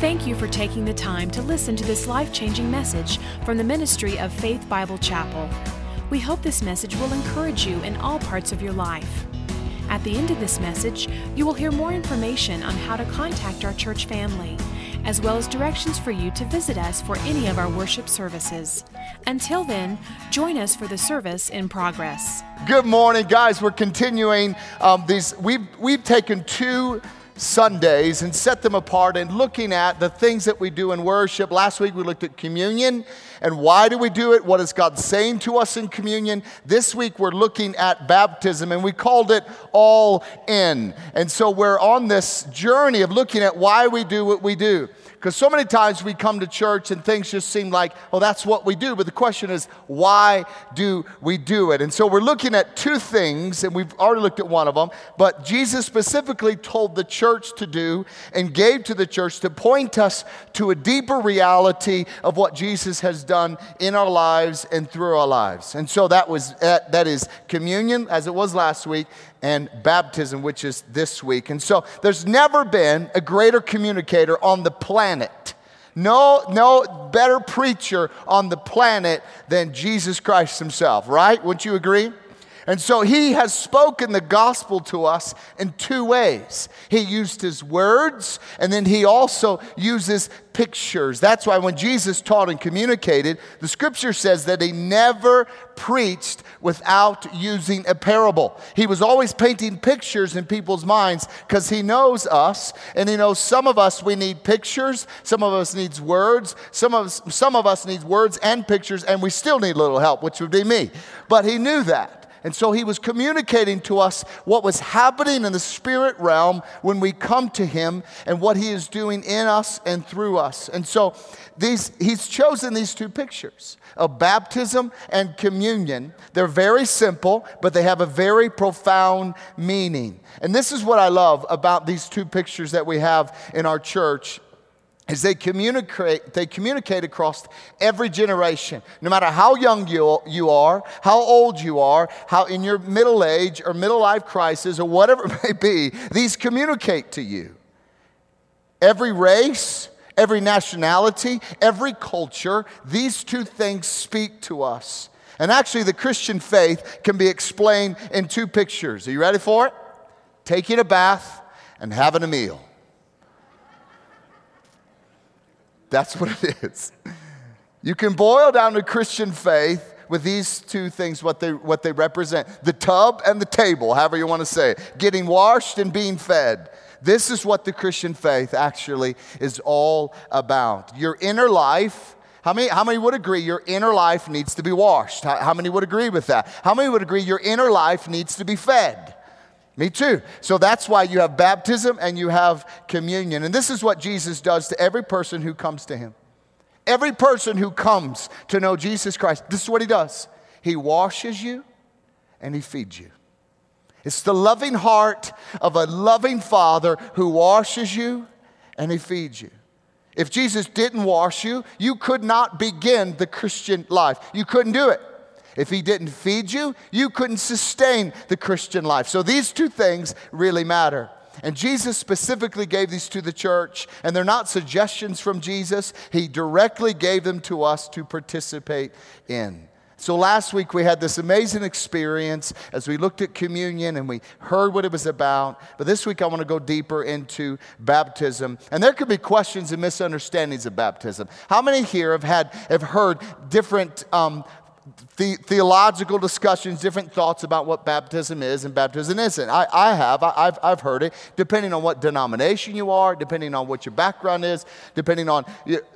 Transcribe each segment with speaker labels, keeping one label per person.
Speaker 1: Thank you for taking the time to listen to this life changing message from the ministry of Faith Bible Chapel. We hope this message will encourage you in all parts of your life. At the end of this message, you will hear more information on how to contact our church family, as well as directions for you to visit us for any of our worship services. Until then, join us for the service in progress.
Speaker 2: Good morning, guys. We're continuing um, these. We've we've taken two Sundays and set them apart and looking at the things that we do in worship. Last week we looked at communion and why do we do it? What is God saying to us in communion? This week we're looking at baptism and we called it all in. And so we're on this journey of looking at why we do what we do. Because so many times we come to church and things just seem like, well, that's what we do. But the question is, why do we do it? And so we're looking at two things, and we've already looked at one of them, but Jesus specifically told the church to do and gave to the church to point us to a deeper reality of what Jesus has done in our lives and through our lives. And so that was that, that is communion, as it was last week, and baptism, which is this week. And so there's never been a greater communicator on the planet. No, no better preacher on the planet than Jesus Christ himself, right? Wouldn't you agree? And so he has spoken the gospel to us in two ways. He used his words, and then he also uses pictures. That's why when Jesus taught and communicated, the scripture says that he never preached without using a parable. He was always painting pictures in people's minds because he knows us, and he knows some of us we need pictures, some of us needs words, some of us, some of us needs words and pictures, and we still need a little help, which would be me. But he knew that. And so he was communicating to us what was happening in the spirit realm when we come to him and what he is doing in us and through us. And so these, he's chosen these two pictures of baptism and communion. They're very simple, but they have a very profound meaning. And this is what I love about these two pictures that we have in our church is they communicate, they communicate across every generation. No matter how young you, you are, how old you are, how in your middle age or middle life crisis or whatever it may be, these communicate to you. Every race, every nationality, every culture, these two things speak to us. And actually, the Christian faith can be explained in two pictures. Are you ready for it? Taking a bath and having a meal. That's what it is. You can boil down the Christian faith with these two things, what they, what they represent the tub and the table, however you want to say it, getting washed and being fed. This is what the Christian faith actually is all about. Your inner life. How many, how many would agree your inner life needs to be washed? How, how many would agree with that? How many would agree your inner life needs to be fed? Me too. So that's why you have baptism and you have communion. And this is what Jesus does to every person who comes to him. Every person who comes to know Jesus Christ, this is what he does. He washes you and he feeds you. It's the loving heart of a loving father who washes you and he feeds you. If Jesus didn't wash you, you could not begin the Christian life. You couldn't do it. If he didn't feed you, you couldn't sustain the Christian life. So these two things really matter. And Jesus specifically gave these to the church, and they're not suggestions from Jesus. He directly gave them to us to participate in. So last week we had this amazing experience as we looked at communion and we heard what it was about. But this week I want to go deeper into baptism. And there could be questions and misunderstandings of baptism. How many here have had have heard different um, the, theological discussions, different thoughts about what baptism is and baptism isn't. I, I have, I, have I've heard it, depending on what denomination you are, depending on what your background is, depending on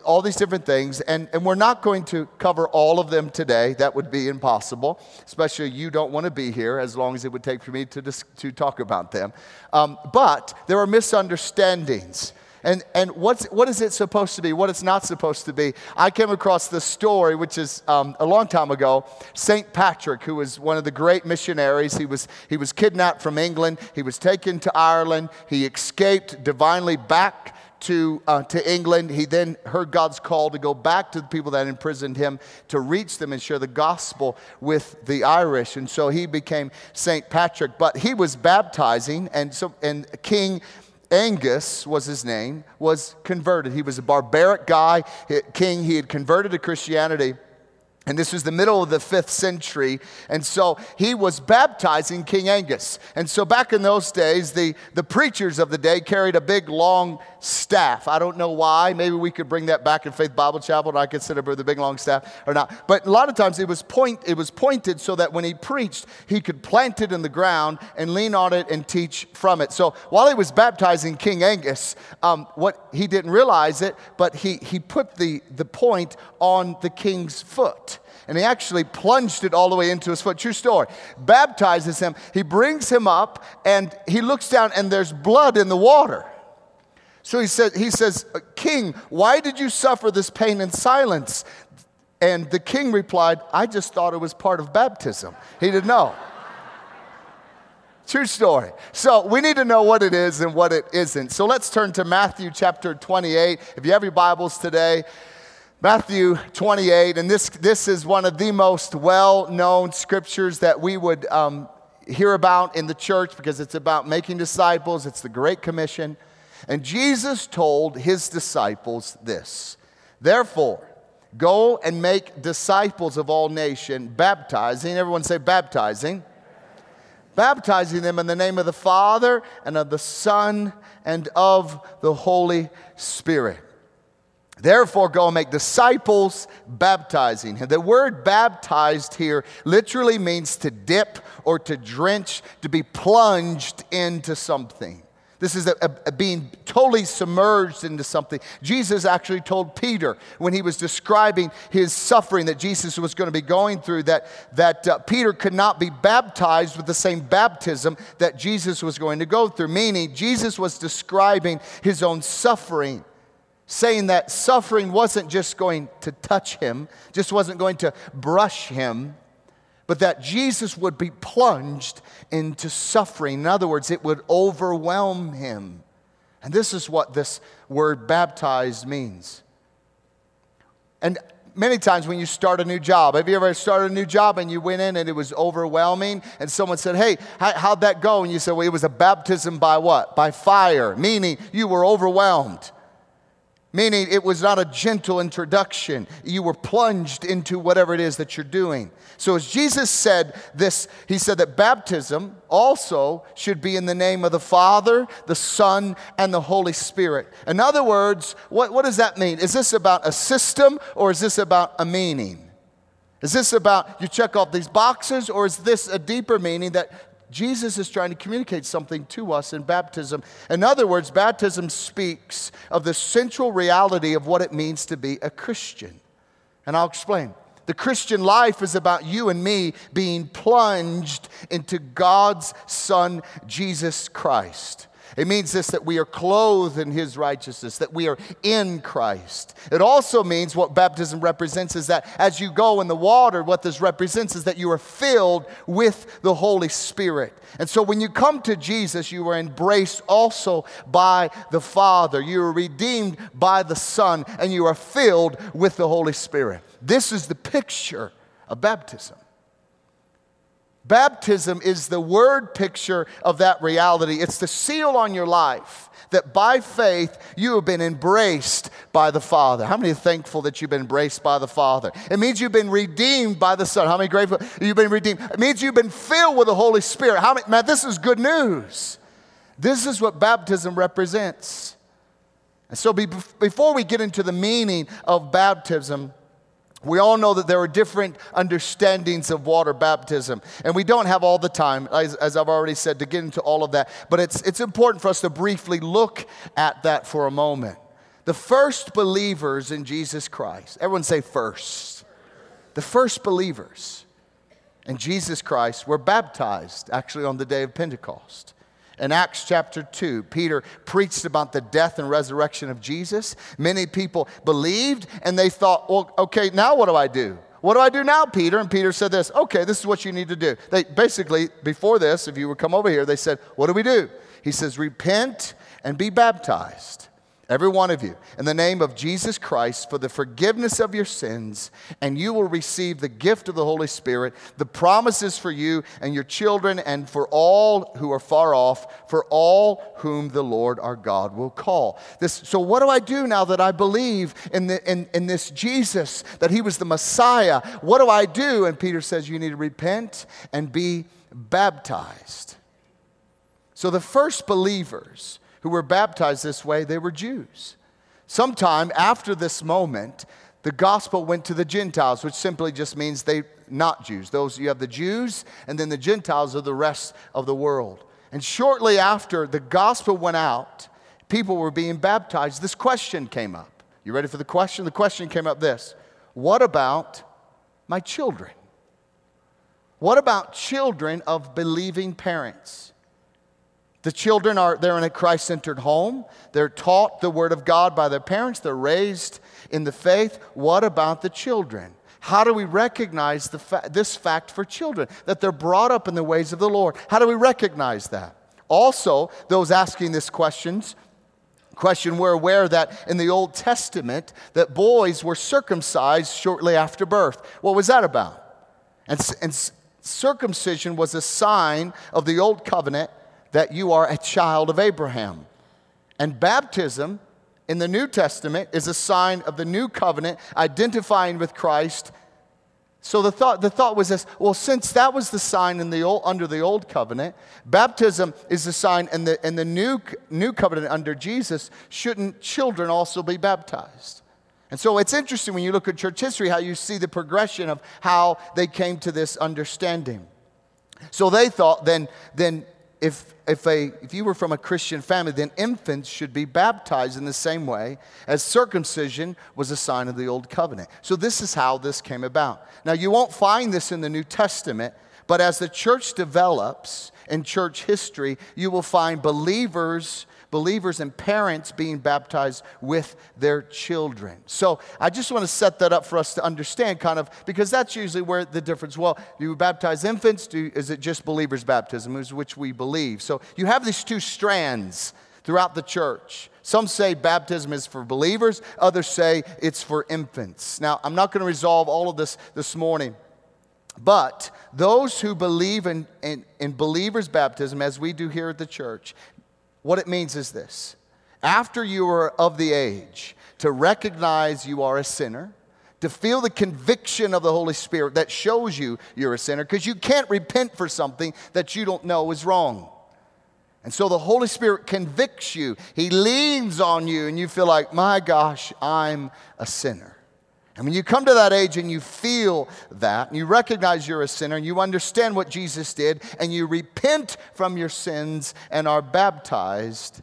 Speaker 2: all these different things. And, and we're not going to cover all of them today. That would be impossible, especially you don't want to be here as long as it would take for me to, dis- to talk about them. Um, but there are misunderstandings and, and what's, what is it supposed to be, what it's not supposed to be. I came across this story, which is um, a long time ago. St. Patrick, who was one of the great missionaries, he was, he was kidnapped from England, he was taken to Ireland, he escaped divinely back to, uh, to England. He then heard God's call to go back to the people that imprisoned him to reach them and share the gospel with the Irish. And so he became St. Patrick. But he was baptizing, and, so, and King Angus was his name, was converted. He was a barbaric guy, king. He had converted to Christianity. And this was the middle of the fifth century. And so he was baptizing King Angus. And so back in those days, the, the preachers of the day carried a big long staff. I don't know why. Maybe we could bring that back in Faith Bible Chapel and I with the big long staff or not. But a lot of times it was, point, it was pointed so that when he preached, he could plant it in the ground and lean on it and teach from it. So while he was baptizing King Angus, um, what he didn't realize it, but he, he put the, the point on the king's foot and he actually plunged it all the way into his foot. True story. Baptizes him. He brings him up, and he looks down, and there's blood in the water. So he, said, he says, King, why did you suffer this pain in silence? And the king replied, I just thought it was part of baptism. He didn't know. True story. So we need to know what it is and what it isn't. So let's turn to Matthew chapter 28. If you have your Bibles today, Matthew 28, and this, this is one of the most well known scriptures that we would um, hear about in the church because it's about making disciples, it's the Great Commission. And Jesus told his disciples this Therefore, go and make disciples of all nations, baptizing, everyone say baptizing, baptizing them in the name of the Father and of the Son and of the Holy Spirit Therefore, go and make disciples, baptizing. The word baptized here literally means to dip or to drench, to be plunged into something. This is a, a, a being totally submerged into something. Jesus actually told Peter when he was describing his suffering that Jesus was going to be going through that, that uh, Peter could not be baptized with the same baptism that Jesus was going to go through, meaning Jesus was describing his own suffering saying that suffering wasn't just going to touch him, just wasn't going to brush him, but that Jesus would be plunged into suffering. In other words, it would overwhelm him. And this is what this word baptized means. And many times when you start a new job, have you ever started a new job and you went in and it was overwhelming and someone said, Hey, how'd that go? And you said, Well, it was a baptism by what? By fire, meaning you were overwhelmed meaning it was not a gentle introduction. You were plunged into whatever it is that you're doing. So, as Jesus said this, he said that baptism also should be in the name of the Father, the Son, and the Holy Spirit. In other words, what, what does that mean? Is this about a system or is this about a meaning? Is this about you check off these boxes or is this a deeper meaning that Jesus is trying to communicate something to us in baptism. In other words, baptism speaks of the central reality of what it means to be a Christian. And I'll explain. The Christian life is about you and me being plunged into God's Son, Jesus Christ. It means this that we are clothed in his righteousness, that we are in Christ. It also means what baptism represents is that as you go in the water, what this represents is that you are filled with the Holy Spirit. And so when you come to Jesus, you are embraced also by the Father. You are redeemed by the Son, and you are filled with the Holy Spirit. This is the picture of baptism. Baptism is the word picture of that reality. It's the seal on your life that by faith you have been embraced by the Father. How many are thankful that you've been embraced by the Father? It means you've been redeemed by the Son. How many grateful you've been redeemed? It means you've been filled with the Holy Spirit. How many, man, this is good news. This is what baptism represents. And so be, before we get into the meaning of baptism, we all know that there are different understandings of water baptism, and we don't have all the time, as, as, I've already said, to get into all of that. But it's, it's important for us to briefly look at that for a moment. The first believers in Jesus Christ, everyone say first. The first believers in Jesus Christ were baptized actually on the day of Pentecost. In Acts chapter 2, Peter preached about the death and resurrection of Jesus. Many people believed and they thought, well, okay, now what do I do? What do I do now, Peter? And Peter said this, okay, this is what you need to do. They basically, before this, if you would come over here, they said, what do we do? He says, repent and be baptized every one of you, in the name of Jesus Christ for the forgiveness of your sins, and you will receive the gift of the Holy Spirit. The promises for you and your children, and for all who are far off, for all whom the Lord our God will call. This, so, what do I do now that I believe in, the, in, in this Jesus, that he was the Messiah? What do I do? And Peter says, You need to repent and be baptized. So, the first believers, who were baptized this way, they were Jews. Sometime after this moment, the gospel went to the Gentiles, which simply just means they not Jews. Those you have the Jews, and then the Gentiles are the rest of the world. And shortly after the gospel went out, people were being baptized. This question came up. You ready for the question? The question came up this What about my children? What about children of believing parents? The children are they're in a Christ-centered home. They're taught the word of God by their parents. They're raised in the faith. What about the children? How do we recognize fa- this fact for children that they're brought up in the ways of the Lord? How do we recognize that? Also, those asking this questions question we're aware that in the Old Testament that boys were circumcised shortly after birth. What was that about? And, and circumcision was a sign of the old covenant that you are a child of Abraham. And baptism in the New Testament is a sign of the new covenant, identifying with Christ. So the thought, the thought was this well, since that was the sign in the old, under the old covenant, baptism is the sign in the, in the new, new covenant under Jesus, shouldn't children also be baptized? And so it's interesting when you look at church history how you see the progression of how they came to this understanding. So they thought then, then if, if, a, if you were from a Christian family, then infants should be baptized in the same way as circumcision was a sign of the old covenant. So, this is how this came about. Now, you won't find this in the New Testament, but as the church develops in church history, you will find believers believers and parents being baptized with their children. So I just want to set that up for us to understand, kind of, because that's usually where the difference. Well, do you baptize infants? Do, is it just believers' baptism, which we believe? So you have these two strands throughout the church. Some say baptism is for believers, others say it's for infants. Now, I'm not going to resolve all of this this morning. But those who believe in, in, in, believers' baptism, as we do here at the church, what it means is this after you are of the age to recognize you are a sinner, to feel the conviction of the Holy Spirit that shows you you're a sinner, because you can't repent for something that you don't know is wrong. And so the Holy Spirit convicts you. He leans on you, and you feel like, my gosh, I'm a sinner. And when you come to that age and you feel that, and you recognize you're a sinner, and you understand what Jesus did, and you repent from your sins and are baptized,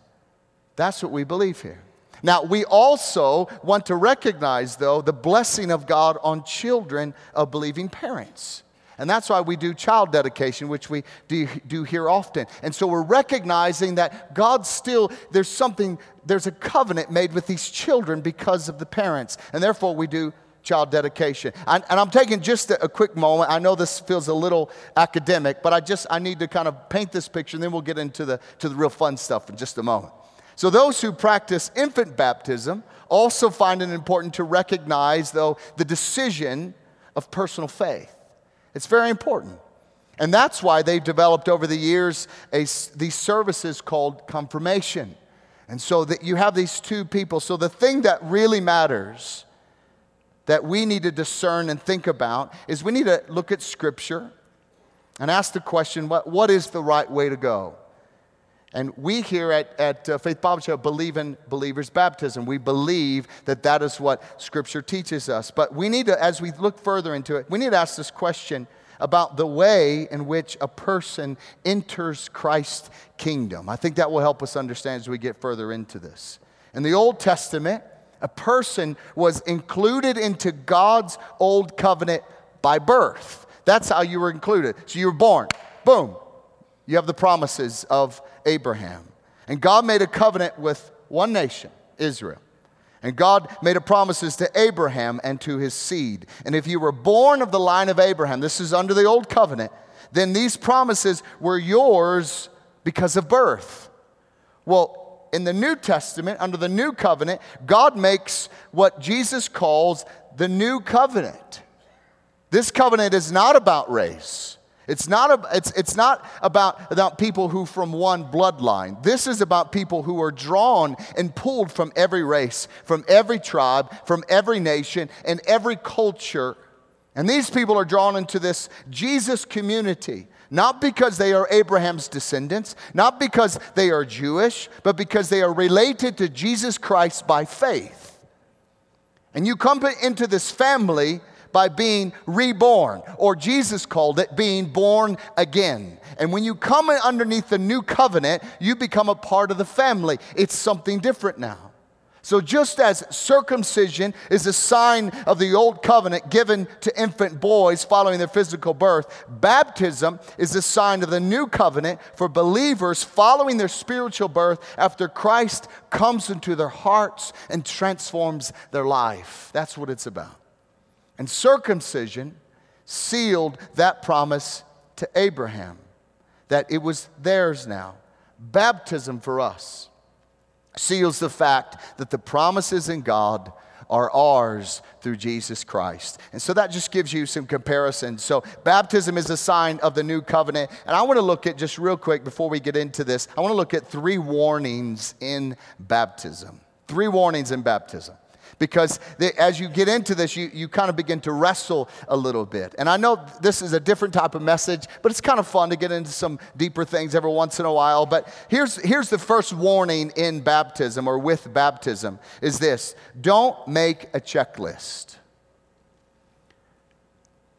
Speaker 2: that's what we believe here. Now, we also want to recognize, though, the blessing of God on children of believing parents. And that's why we do child dedication, which we do, do here often. And so we're recognizing that God still, there's something, there's a covenant made with these children because of the parents. And therefore we do child dedication. And, and I'm taking just a, a, quick moment. I know this feels a little academic, but I just I need to kind of paint this picture, and then we'll get into the to the real fun stuff in just a moment. So those who practice infant baptism also find it important to recognize, though, the decision of personal faith. It's very important. And that's why they've developed over the years a, these services called confirmation. And so that you have these two people. So the thing that really matters that we need to discern and think about is we need to look at Scripture and ask the question what, what is the right way to go? And we here at, at uh, Faith Bible Church believe in believers' baptism. We believe that that is what Scripture teaches us. But we need to, as we look further into it, we need to ask this question about the way in which a person enters Christ's kingdom. I think that will help us understand as we get further into this. In the Old Testament, a person was included into God's old covenant by birth. That's how you were included. So you were born. Boom. You have the promises of Abraham. And God made a covenant with one nation, Israel. And God made a promises to Abraham and to his seed. And if you were born of the line of Abraham, this is under the old covenant, then these promises were yours because of birth. Well, in the New Testament, under the new covenant, God makes what Jesus calls the new covenant. This covenant is not about race. It's not, a, it's, it's not about, about people who from one bloodline. This is about people who are drawn and pulled from every race, from every tribe, from every nation, and every culture. And these people are drawn into this Jesus community, not because they are Abraham's descendants, not because they are Jewish, but because they are related to Jesus Christ by faith. And you come into this family by being reborn, or Jesus called it being born again. And when you come underneath the new covenant, you become a part of the family. It's something different now. So, just as circumcision is a sign of the old covenant given to infant boys following their physical birth, baptism is a sign of the new covenant for believers following their spiritual birth after Christ comes into their hearts and transforms their life. That's what it's about. And circumcision sealed that promise to Abraham, that it was theirs now. Baptism for us seals the fact that the promises in God are ours through Jesus Christ. And so that just gives you some comparison. So, baptism is a sign of the new covenant. And I want to look at, just real quick before we get into this, I want to look at three warnings in baptism. Three warnings in baptism because they, as you get into this, you, you kind of begin to wrestle a little bit. And I know this is a different type of message, but it's kind of fun to get into some deeper things every once in a while. But here's, here's the first warning in baptism or with baptism is this don't make a checklist.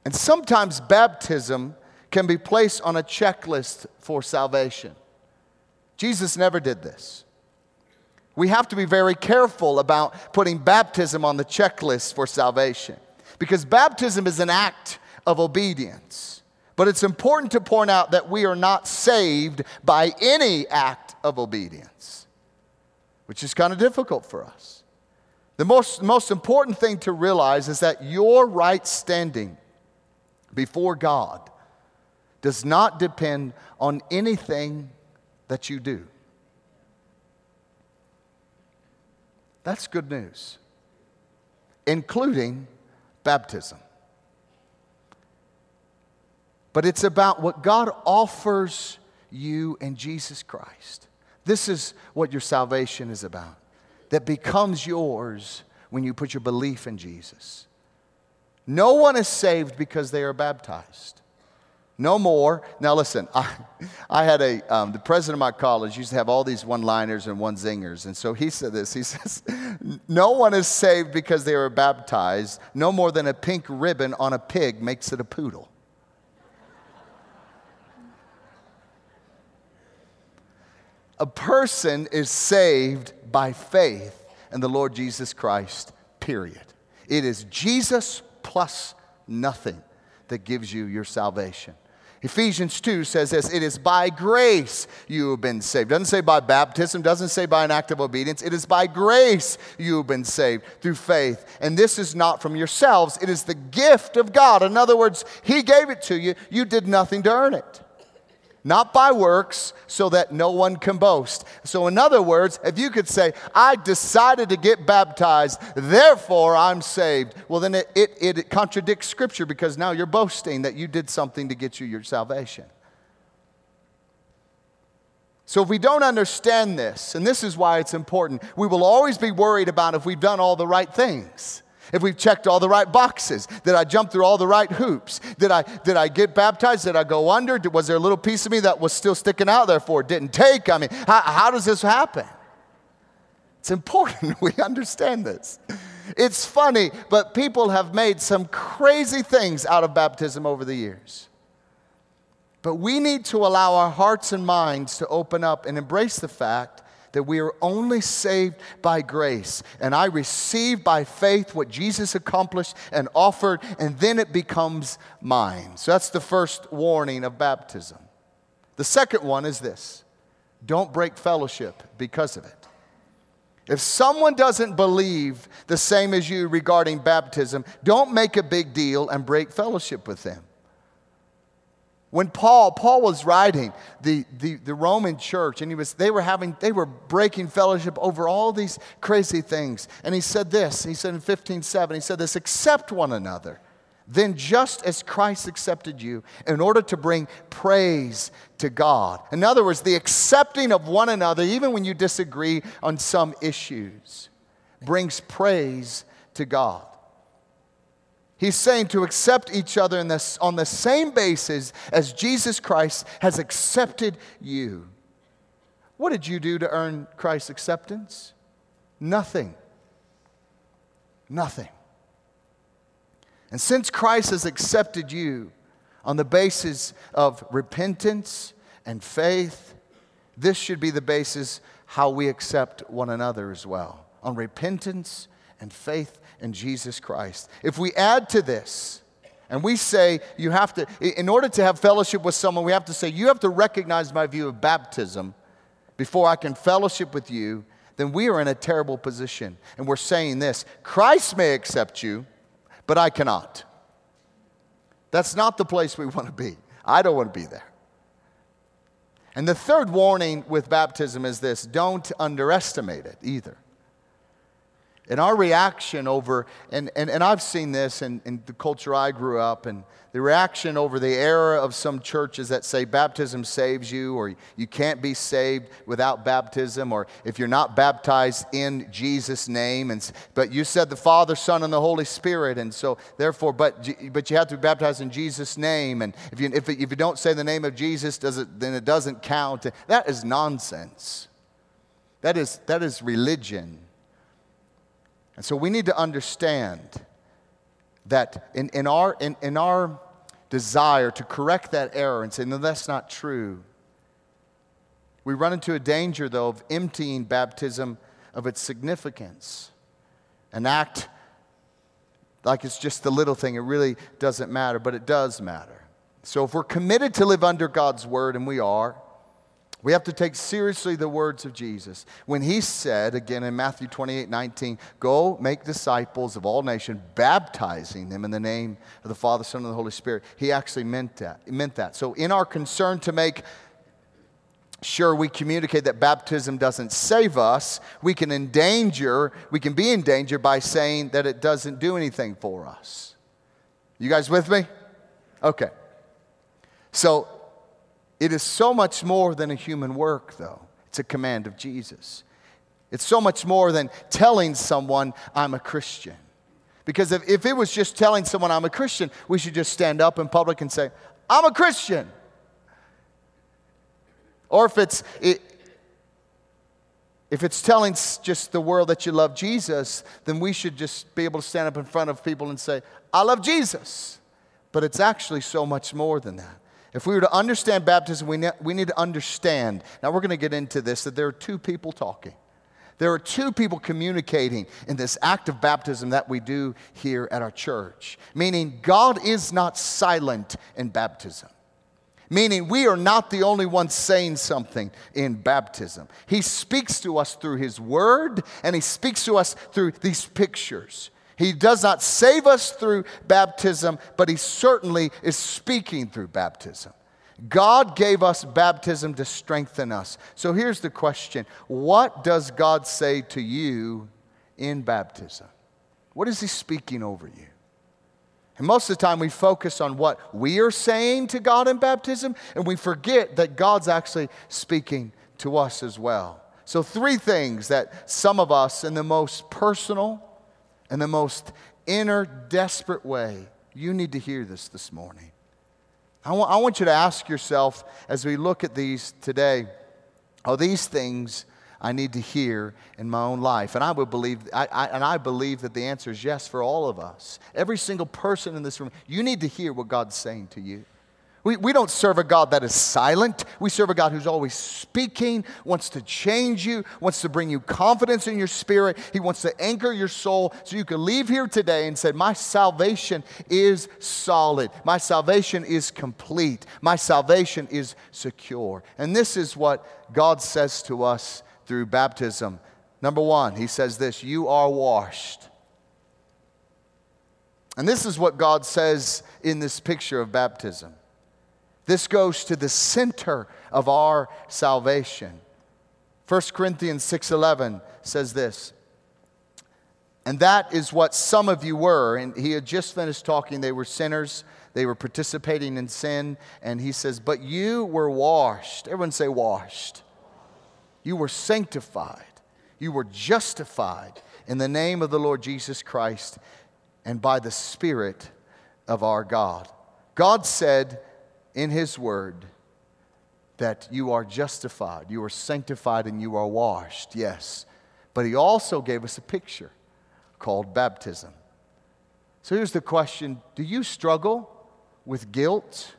Speaker 2: And sometimes baptism can be placed on a checklist for salvation. Jesus never did this. We have to be very careful about putting baptism on the checklist for salvation because baptism is an act of obedience. But it's important to point out that we are not saved by any act of obedience, which is kind of difficult for us. The most, most important thing to realize is that your right standing before God does not depend on anything that you do. That's good news, including baptism. But it's about what God offers you in Jesus Christ. This is what your salvation is about, that becomes yours when you put your belief in Jesus. No one is saved because they are baptized. No more. Now, listen, I, I had a, um, the president of my college used to have all these one liners and one zingers. And so he said this He says, No one is saved because they were baptized, no more than a pink ribbon on a pig makes it a poodle. a person is saved by faith in the Lord Jesus Christ, period. It is Jesus plus nothing that gives you your salvation. Ephesians 2 says this it is by grace you have been saved. Doesn't say by baptism, doesn't say by an act of obedience. It is by grace you have been saved through faith. And this is not from yourselves, it is the gift of God. In other words, He gave it to you, you did nothing to earn it not by works, so that no one can boast. So, in other words, if you could say, I decided to get baptized, therefore I'm saved, well, then it, it, it contradicts Scripture because now you're boasting that you did something to get you your salvation. So, if we don't understand this, and this is why it's important, we will always be worried about if we've done all the right things if we've checked all the right boxes, did I jump through all the right hoops? Did I, did I get baptized? Did I go under? Was there a little piece of me that was still sticking out there for it didn't take? I mean, how, how does this happen? It's important we understand this. It's funny, but people have made some crazy things out of baptism over the years. But we need to allow our hearts and minds to open up and embrace the fact that we are only saved by grace. And I receive by faith what Jesus accomplished and offered, and then it becomes mine. So that's the first warning of baptism. The second one is this don't break fellowship because of it. If someone doesn't believe the same as you regarding baptism, don't make a big deal and break fellowship with them. When Paul, Paul was writing the, the, the Roman church, and he was, they were having, they were breaking fellowship over all these crazy things. And he said this, he said in 15:7, he said this, accept one another. Then just as Christ accepted you in order to bring praise to God. In other words, the accepting of one another, even when you disagree on some issues, brings praise to God. He's saying to accept each other on the same basis as Jesus Christ has accepted you. What did you do to earn Christ's acceptance? Nothing. Nothing. And since Christ has accepted you on the basis of repentance and faith, this should be the basis how we accept one another as well. On repentance and faith in Jesus Christ. If we add to this, and we say you have to, in order to have fellowship with someone, we have to say, you have to recognize my view of baptism before I can fellowship with you, then we are in a terrible position. And we're saying this Christ may accept you, but I cannot. That's not the place we want to be. I don't want to be there. And the third warning with baptism is this don't underestimate it either. And our reaction over, and, and, and I've seen this in, in the culture I grew up, and the reaction over the era of some churches that say baptism saves you, or you can't be saved without baptism, or if you're not baptized in Jesus' name, and, but you said the Father, Son, and the Holy Spirit, and so therefore, but, but you have to be baptized in Jesus' name, and if you, if, if you don't say the name of Jesus, does it, then it doesn't count. That is nonsense. That is, that is religion. And so we need to understand that in, in, our, in, in our desire to correct that error and say, no, that's not true, we run into a danger, though, of emptying baptism of its significance. An act like it's just the little thing, it really doesn't matter, but it does matter. So if we're committed to live under God's word, and we are, we have to take seriously the words of Jesus. When he said, again in Matthew 28 19, go make disciples of all nations, baptizing them in the name of the Father, Son, and the Holy Spirit, he actually meant that. He meant that. So, in our concern to make sure we communicate that baptism doesn't save us, we can endanger, we can be in danger by saying that it doesn't do anything for us. You guys with me? Okay. So it is so much more than a human work, though. It's a command of Jesus. It's so much more than telling someone, I'm a Christian. Because if, if it was just telling someone I'm a Christian, we should just stand up in public and say, I'm a Christian. Or if it's, it, if it's telling just the world that you love Jesus, then we should just be able to stand up in front of people and say, I love Jesus. But it's actually so much more than that. If we were to understand baptism, we, ne- we need to understand. Now, we're going to get into this that there are two people talking. There are two people communicating in this act of baptism that we do here at our church. Meaning, God is not silent in baptism. Meaning, we are not the only ones saying something in baptism. He speaks to us through His Word, and He speaks to us through these pictures. He does not save us through baptism, but He certainly is speaking through baptism. God gave us baptism to strengthen us. So here's the question What does God say to you in baptism? What is He speaking over you? And most of the time, we focus on what we are saying to God in baptism, and we forget that God's actually speaking to us as well. So, three things that some of us, in the most personal, in the most inner, desperate way, you need to hear this this morning. I want, want you to ask yourself as we look at these today are these things I need to hear in my own life? And I would believe, I, I, and I believe that the answer is yes for all of us. Every single person in this room, you need to hear what God's saying to you. We, we don't serve a God that is silent. We serve a God who's always speaking, wants to change you, wants to bring you confidence in your spirit. He wants to anchor your soul so you can leave here today and say, My salvation is solid. My salvation is complete. My salvation is secure. And this is what God says to us through baptism. Number one, He says this You are washed. And this is what God says in this picture of baptism. This goes to the center of our salvation. 1 Corinthians 6:11 says this. And that is what some of you were. And he had just finished talking. They were sinners. They were participating in sin. And he says, But you were washed. Everyone say, washed. You were sanctified. You were justified in the name of the Lord Jesus Christ and by the Spirit of our God. God said in His Word that you are justified, you are sanctified, and you are washed, yes. But He also gave us a picture called baptism. So here's the question Do you struggle with guilt?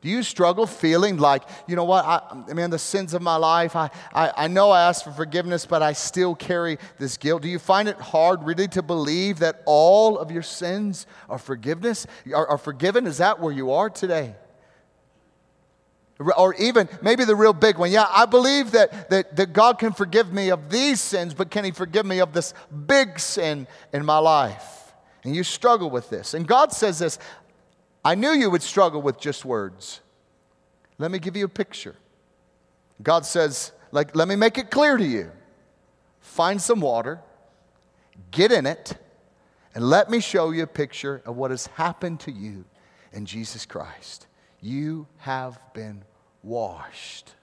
Speaker 2: Do you struggle feeling like, you know what, I, mean, the sins of my life, I, I, I know I asked for forgiveness, but I still carry this guilt? Do you find it hard really to believe that all of your sins are forgiveness, are, are forgiven? Is that where you are today? Or even maybe the real big one. Yeah, I believe that, that, that God can forgive me of these sins, but can He forgive me of this big sin in my life? And you struggle with this. And God says this I knew you would struggle with just words. Let me give you a picture. God says, like, let me make it clear to you. Find some water, get in it, and let me show you a picture of what has happened to you in Jesus Christ. You have been washed.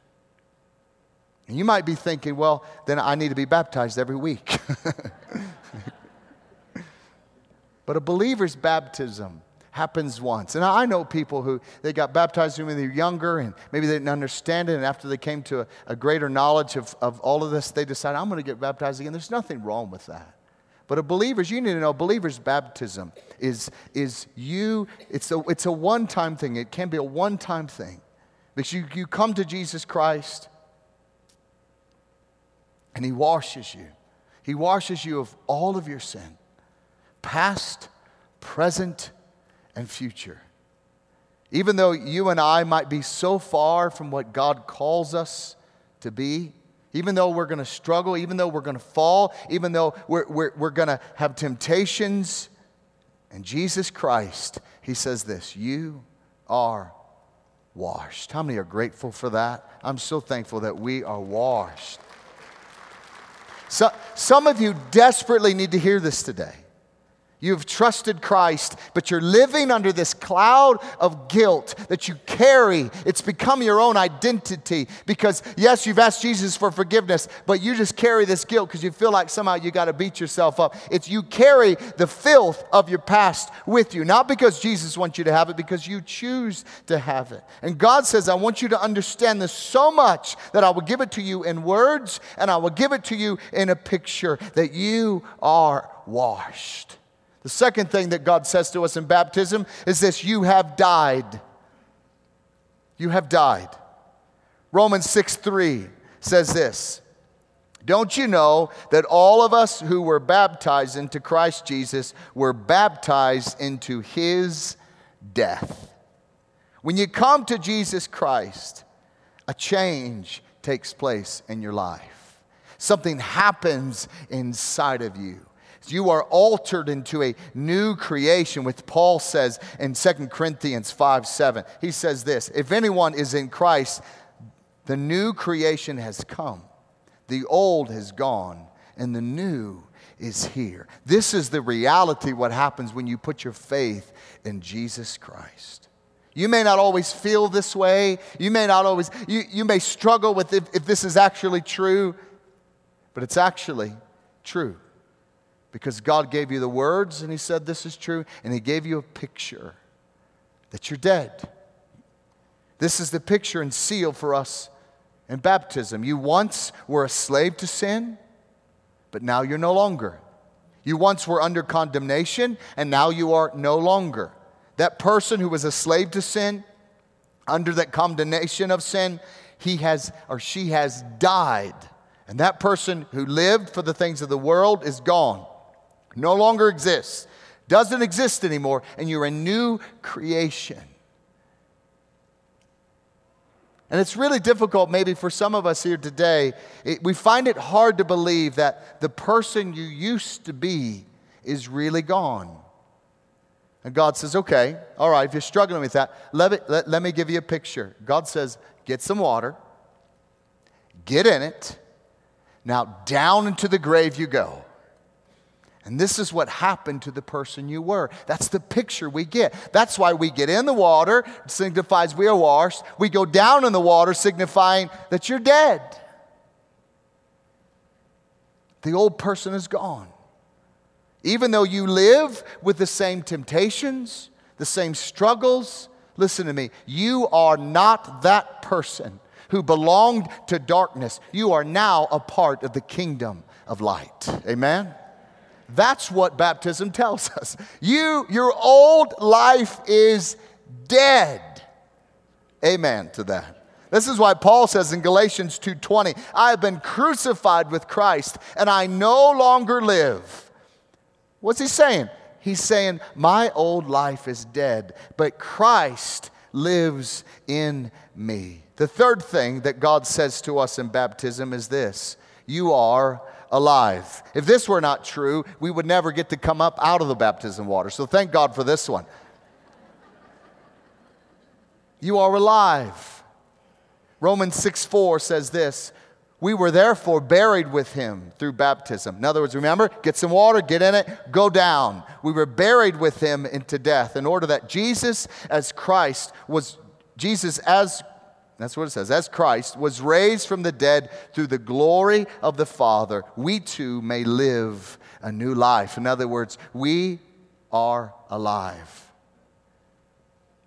Speaker 2: And you might be thinking, well, then I need to be baptized every week. but a believer's baptism happens once. And I know people who they got baptized when they were younger and maybe they didn't understand it. And after they came to a, a greater knowledge of, of all of this, they decided, I'm going to get baptized again. There's nothing wrong with that. But a believer's, you need to know, a believer's baptism is, is you, it's a, it's a one time thing. It can be a one time thing. Because you, you come to Jesus Christ and He washes you. He washes you of all of your sin, past, present, and future. Even though you and I might be so far from what God calls us to be, even though we're going to struggle, even though we're going to fall, even though we're, we're, we're going to have temptations, and Jesus Christ, He says this You are washed. How many are grateful for that? I'm so thankful that we are washed. So, some of you desperately need to hear this today. You've trusted Christ, but you're living under this cloud of guilt that you carry. It's become your own identity because, yes, you've asked Jesus for forgiveness, but you just carry this guilt because you feel like somehow you got to beat yourself up. It's you carry the filth of your past with you, not because Jesus wants you to have it, because you choose to have it. And God says, I want you to understand this so much that I will give it to you in words and I will give it to you in a picture that you are washed. The second thing that God says to us in baptism is this you have died. You have died. Romans 6 3 says this Don't you know that all of us who were baptized into Christ Jesus were baptized into his death? When you come to Jesus Christ, a change takes place in your life. Something happens inside of you. You are altered into a new creation, which Paul says in 2 Corinthians 5 7. He says this If anyone is in Christ, the new creation has come, the old has gone, and the new is here. This is the reality what happens when you put your faith in Jesus Christ. You may not always feel this way. You may not always, you, you may struggle with if, if this is actually true, but it's actually true because God gave you the words and He said this is true, and He gave you a picture that you're dead. This is the picture and seal for us in baptism. You once were a slave to sin, but now you're no longer. You once were under condemnation, and now you are no longer. That person who was a slave to sin, under that condemnation of sin, he has or she has died. And that person who lived for the things of the world is gone no longer exists, doesn't exist anymore, and you're a new creation. And it's really difficult, maybe for some of us here today. It, we find it hard to believe that the person you used to be is really gone. And God says, okay, all right, if you're struggling with that, let, let, let me give you a picture. God says, get some water, get in it. Now, down into the grave you go. And this is what happened to the person you were. That's the picture we get. That's why we get in the water, signifies we are washed. We go down in the water, signifying that you're dead. The old person is gone. Even though you live with the same temptations, the same struggles, listen to me, you are not that person who belonged to darkness. You are now a part of the kingdom of light. Amen? That's what baptism tells us. You, your old life is dead. Amen to that. This is why Paul says in Galatians 2:20, I have been crucified with Christ and I no longer live. What's he saying? He's saying my old life is dead, but Christ lives in me. The third thing that God says to us in baptism is this you are alive. If this were not true, we would never get to come up out of the baptism water. So thank God for this one. You are alive. Romans 6 4 says this We were therefore buried with him through baptism. In other words, remember, get some water, get in it, go down. We were buried with him into death in order that Jesus as Christ was, Jesus as that's what it says. As Christ was raised from the dead through the glory of the Father, we too may live a new life. In other words, we are alive.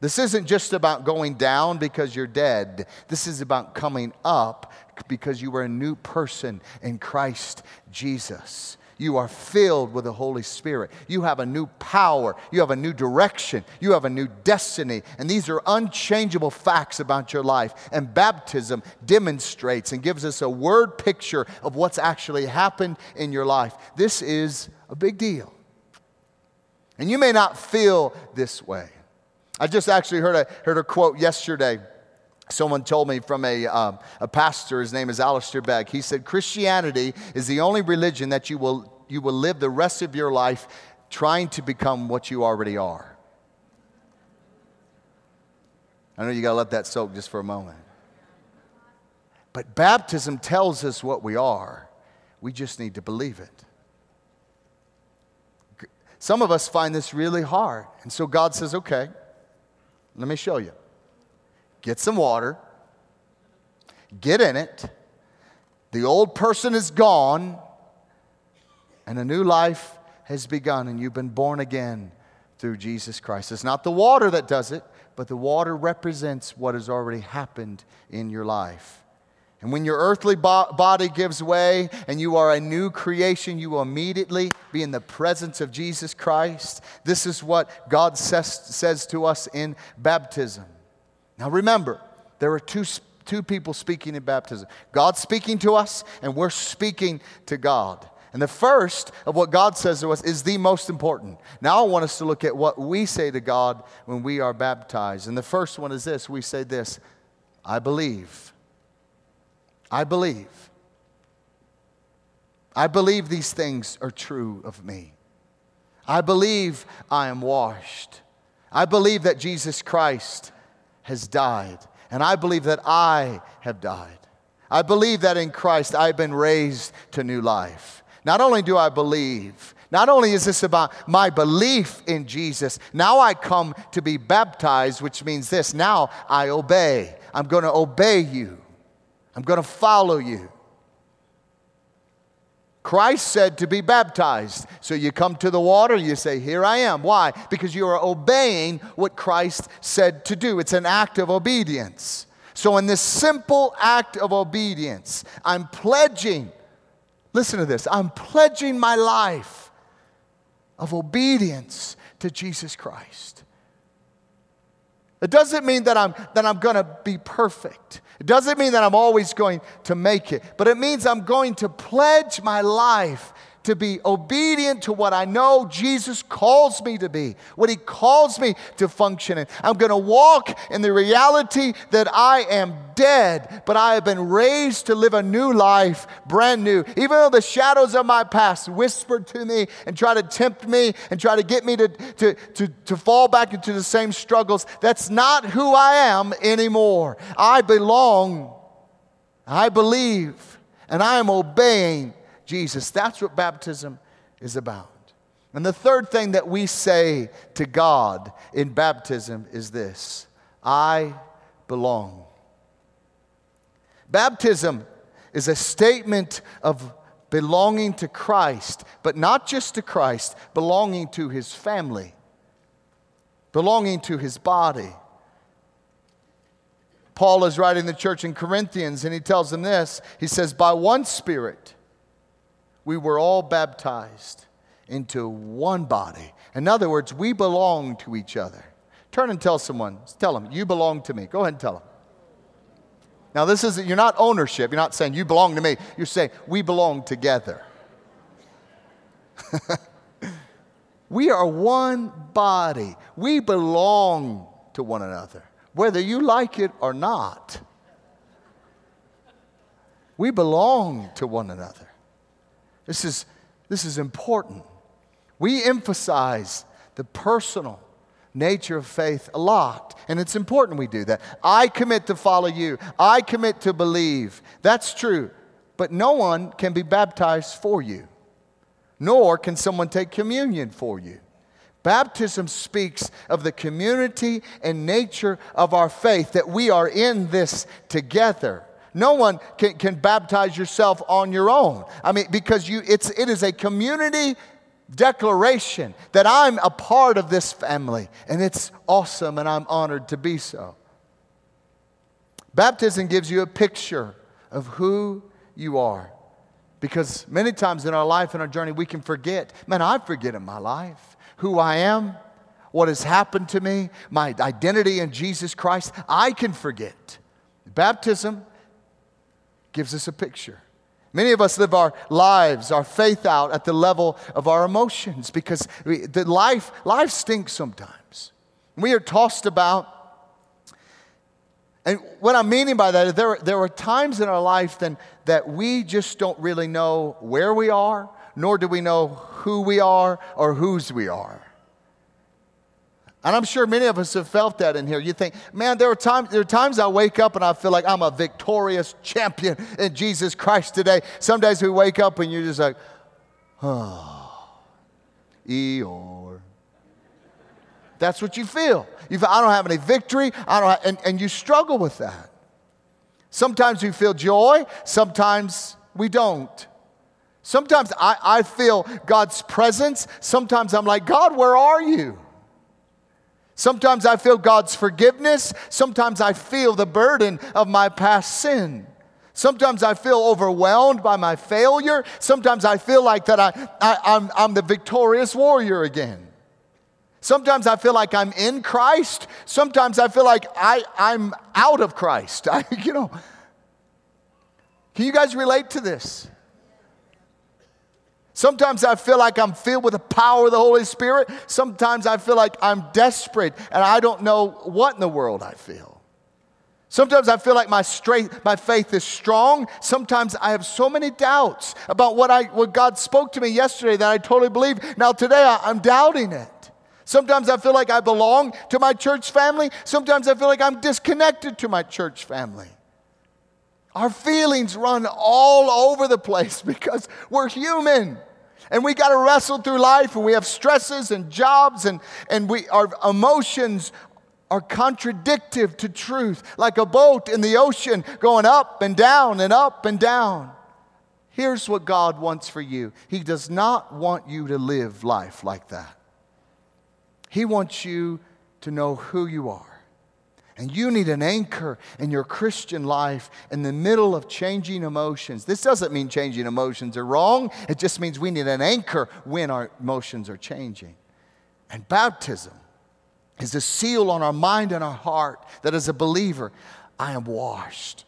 Speaker 2: This isn't just about going down because you're dead. This is about coming up because you are a new person in Christ Jesus. You are filled with the Holy Spirit. You have a new power. You have a new direction. You have a new destiny. And these are unchangeable facts about your life. And baptism demonstrates and gives us a word picture of what's actually happened in your life. This is a big deal. And you may not feel this way. I just actually heard a, heard a quote yesterday Someone told me from a, um, a pastor, his name is Alistair Begg. He said, Christianity is the only religion that you will, you will live the rest of your life trying to become what you already are. I know you got to let that soak just for a moment. But baptism tells us what we are, we just need to believe it. Some of us find this really hard. And so God says, okay, let me show you get some water, get in it. The old person is gone, and a new life has begun, and you've been born again through Jesus Christ. It's not the water that does it, but the water represents what has already happened in your life. And when your earthly bo- body gives way and you are a new creation, you will immediately be in the presence of Jesus Christ. This is what God says, says to us in baptism. Now remember, there are two, two people speaking in baptism God speaking to us, and we're speaking to God. And the first of what God says to us is the most important. Now I want us to look at what we say to God when we are baptized. And the first one is this we say this I believe. I believe. I believe these things are true of me. I believe I am washed. I believe that Jesus Christ has died. And I believe that I have died. I believe that in Christ I've been raised to new life. Not only do I believe, not only is this about my belief in Jesus, now I come to be baptized, which means this now I obey. I'm going to obey you, I'm going to follow you. Christ said to be baptized. So you come to the water, you say, Here I am. Why? Because you are obeying what Christ said to do. It's an act of obedience. So, in this simple act of obedience, I'm pledging, listen to this, I'm pledging my life of obedience to Jesus Christ. It doesn't mean that I'm, that I'm going to be perfect. It doesn't mean that I'm always going to make it, but it means I'm going to pledge my life to be obedient to what I know Jesus calls me to be, what He calls me to function in. I'm going to walk in the reality that I am dead, but I have been raised to live a new life, brand new. Even though the shadows of my past whispered to me and try to tempt me and try to get me to, to, to, to fall back into the same struggles, that's not who I am anymore. I belong, I believe, and I am obeying Jesus. That's what baptism is about. And the third thing that we say to God in baptism is this I belong. Baptism is a statement of belonging to Christ, but not just to Christ, belonging to his family, belonging to his body. Paul is writing the church in Corinthians, and he tells them this. He says, By one Spirit, we were all baptized into one body. In other words, we belong to each other. Turn and tell someone, tell them, you belong to me. Go ahead and tell them. Now, this is, you're not ownership. You're not saying you belong to me. You're saying we belong together. we are one body. We belong to one another, whether you like it or not. We belong to one another. This is, this is important. We emphasize the personal nature of faith a lot, and it's important we do that. I commit to follow you, I commit to believe. That's true, but no one can be baptized for you, nor can someone take communion for you. Baptism speaks of the community and nature of our faith, that we are in this together. No one can, can baptize yourself on your own. I mean, because you, it's, it is a community declaration that I'm a part of this family, and it's awesome, and I'm honored to be so. Baptism gives you a picture of who you are. Because many times in our life and our journey, we can forget. Man, I forget in my life who I am, what has happened to me, my identity in Jesus Christ. I can forget. Baptism gives us a picture. Many of us live our lives, our faith out at the level of our emotions because we, the life, life stinks sometimes. We are tossed about. And what I'm meaning by that is there, there are times in our life then, that we just don't really know where we are, nor do we know who we are or whose we are. And I'm sure many of us have felt that in here. You think, man, there are times, there are times I wake up and I feel like I'm a victorious champion in Jesus Christ today. Some days we wake up and you're just like, oh, Eeyore. That's what you feel. You feel, I don't have any victory, I don't have, and, and you struggle with that. Sometimes we feel joy, sometimes we don't. Sometimes I, I feel God's presence, sometimes I'm like, God, where are you? Sometimes I feel God's forgiveness. Sometimes I feel the burden of my past sin. Sometimes I feel overwhelmed by my failure. Sometimes I feel like that I, I, I'm, I'm the victorious warrior again. Sometimes I feel like I'm in Christ. Sometimes I feel like I, I'm out of Christ. I, you know, can you guys relate to this? Sometimes I feel like I'm filled with the power of the Holy Spirit. Sometimes I feel like I'm desperate and I don't know what in the world I feel. Sometimes I feel like my strength, my faith is strong. Sometimes I have so many doubts about what, I, what God spoke to me yesterday that I totally believe. Now today I, I'm doubting it. Sometimes I feel like I belong to my church family. Sometimes I feel like I'm disconnected to my church family. Our feelings run all over the place because we're human. And we got to wrestle through life and we have stresses and jobs and, and we, our emotions are contradictive to truth, like a boat in the ocean going up and down and up and down. Here's what God wants for you He does not want you to live life like that. He wants you to know who you are. And you need an anchor in your Christian life in the middle of changing emotions. This doesn't mean changing emotions are wrong, it just means we need an anchor when our emotions are changing. And baptism is a seal on our mind and our heart that as a believer, I am washed.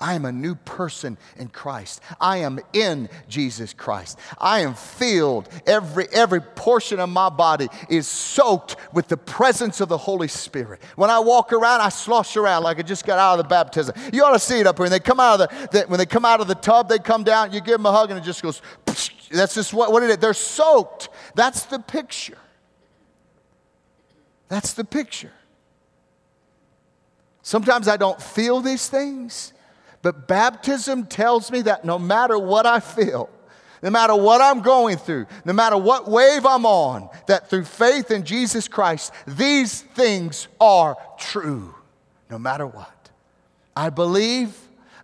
Speaker 2: I am a new person in Christ. I am in Jesus Christ. I am filled. Every, every portion of my body is soaked with the presence of the Holy Spirit. When I walk around, I slosh around like I just got out of the baptism. You ought to see it up here. When they come out of the, the when they come out of the tub, they come down, you give them a hug, and it just goes, that's just what, what it is. They're soaked. That's the picture. That's the picture. Sometimes I don't feel these things. But baptism tells me that no matter what I feel, no matter what I'm going through, no matter what wave I'm on, that through faith in Jesus Christ, these things are true, no matter what. I believe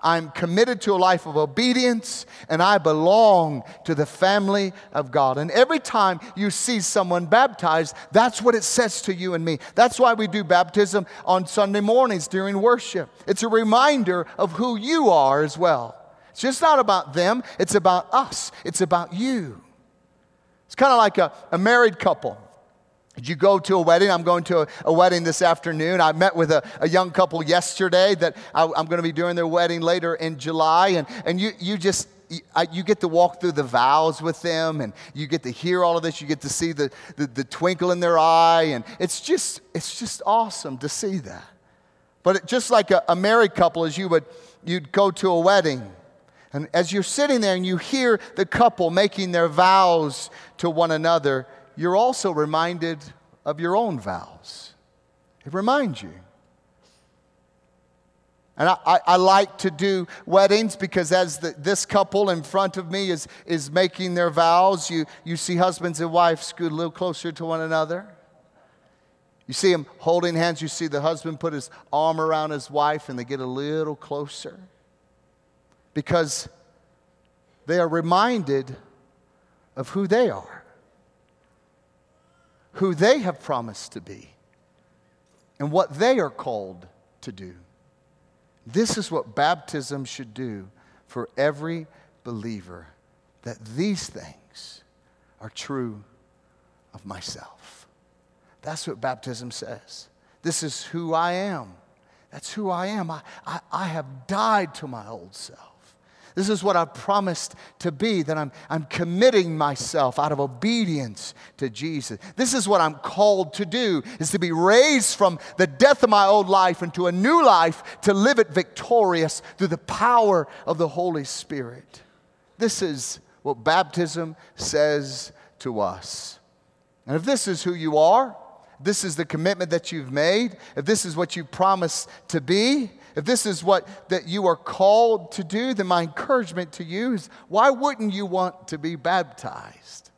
Speaker 2: I'm committed to a life of obedience, and I belong to the family of God. And every time you see someone baptized, that's what it says to you and me. That's why we do baptism on Sunday mornings during worship. It's a reminder of who you are as well. It's just not about them, it's about us, it's about you. It's kind of like a, a married couple. Did you go to a wedding? I'm going to a, a wedding this afternoon. I met with a, a young couple yesterday that I, am going to be doing their wedding later in July. And, and you, you just, you get to walk through the vows with them and you get to hear all of this. You get to see the, the, the twinkle in their eye. And it's just, it's just awesome to see that. But it, just like a, a married couple, as you would, you'd go to a wedding. And as you're sitting there and you hear the couple making their vows to one another, you're also reminded of your own vows. It reminds you. And I, I, I, like to do weddings because as the, this couple in front of me is, is making their vows, you, you see husbands and wives scoot a little closer to one another. You see them holding hands. You see the husband put his arm around his wife and they get a little closer because they are reminded of who they are who they have promised to be and what they are called to do. This is what baptism should do for every believer that these things are true of myself. That's what baptism says. This is who I am. That's who I am. I, I, I have died to my old self. This is what I've promised to be, that I'm, I'm committing myself out of obedience to Jesus. This is what I'm called to do, is to be raised from the death of my old life into a new life, to live it victorious through the power of the Holy Spirit. This is what baptism says to us. And if this is who you are, this is the commitment that you've made, if this is what you promised to be, if this is what that you are called to do, then my encouragement to you is why wouldn't you want to be baptized?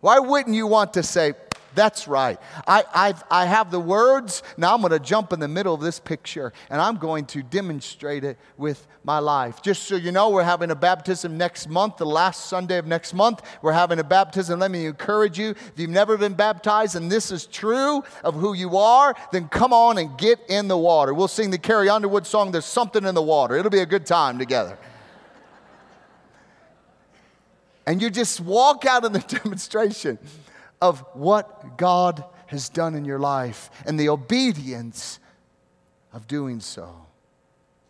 Speaker 2: Why wouldn't you want to say, that's right. I, I've, I have the words. Now I'm going to jump in the middle of this picture and I'm going to demonstrate it with my life. Just so you know, we're having a baptism next month, the last Sunday of next month. We're having a baptism. Let me encourage you if you've never been baptized and this is true of who you are, then come on and get in the water. We'll sing the Carrie Underwood song, There's Something in the Water. It'll be a good time together and you just walk out in the demonstration of what God has done in your life and the obedience of doing so.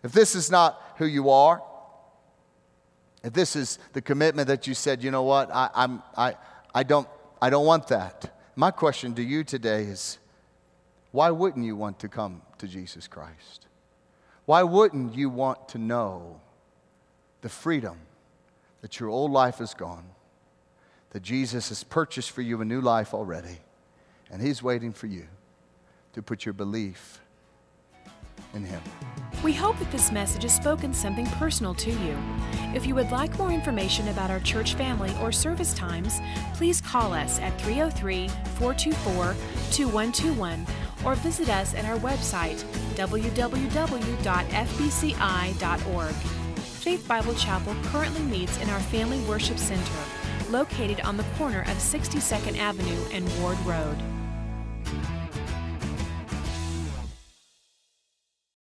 Speaker 2: If this is not who you are, if this is the commitment that you said, you know what, I, I'm, I, I, don't, I don't want that. My question to you today is why wouldn't you want to come to Jesus Christ? Why wouldn't you want to know the freedom that your old life is gone? That Jesus has purchased for you a new life already, and He's waiting for you to put your belief in Him.
Speaker 1: We hope that this message has spoken something personal to you. If you would like more information about our church family or service times, please call us at 303 424 2121 or visit us at our website www.fbci.org. Faith Bible Chapel currently meets in our Family Worship Center located on the corner of 62nd Avenue and Ward Road.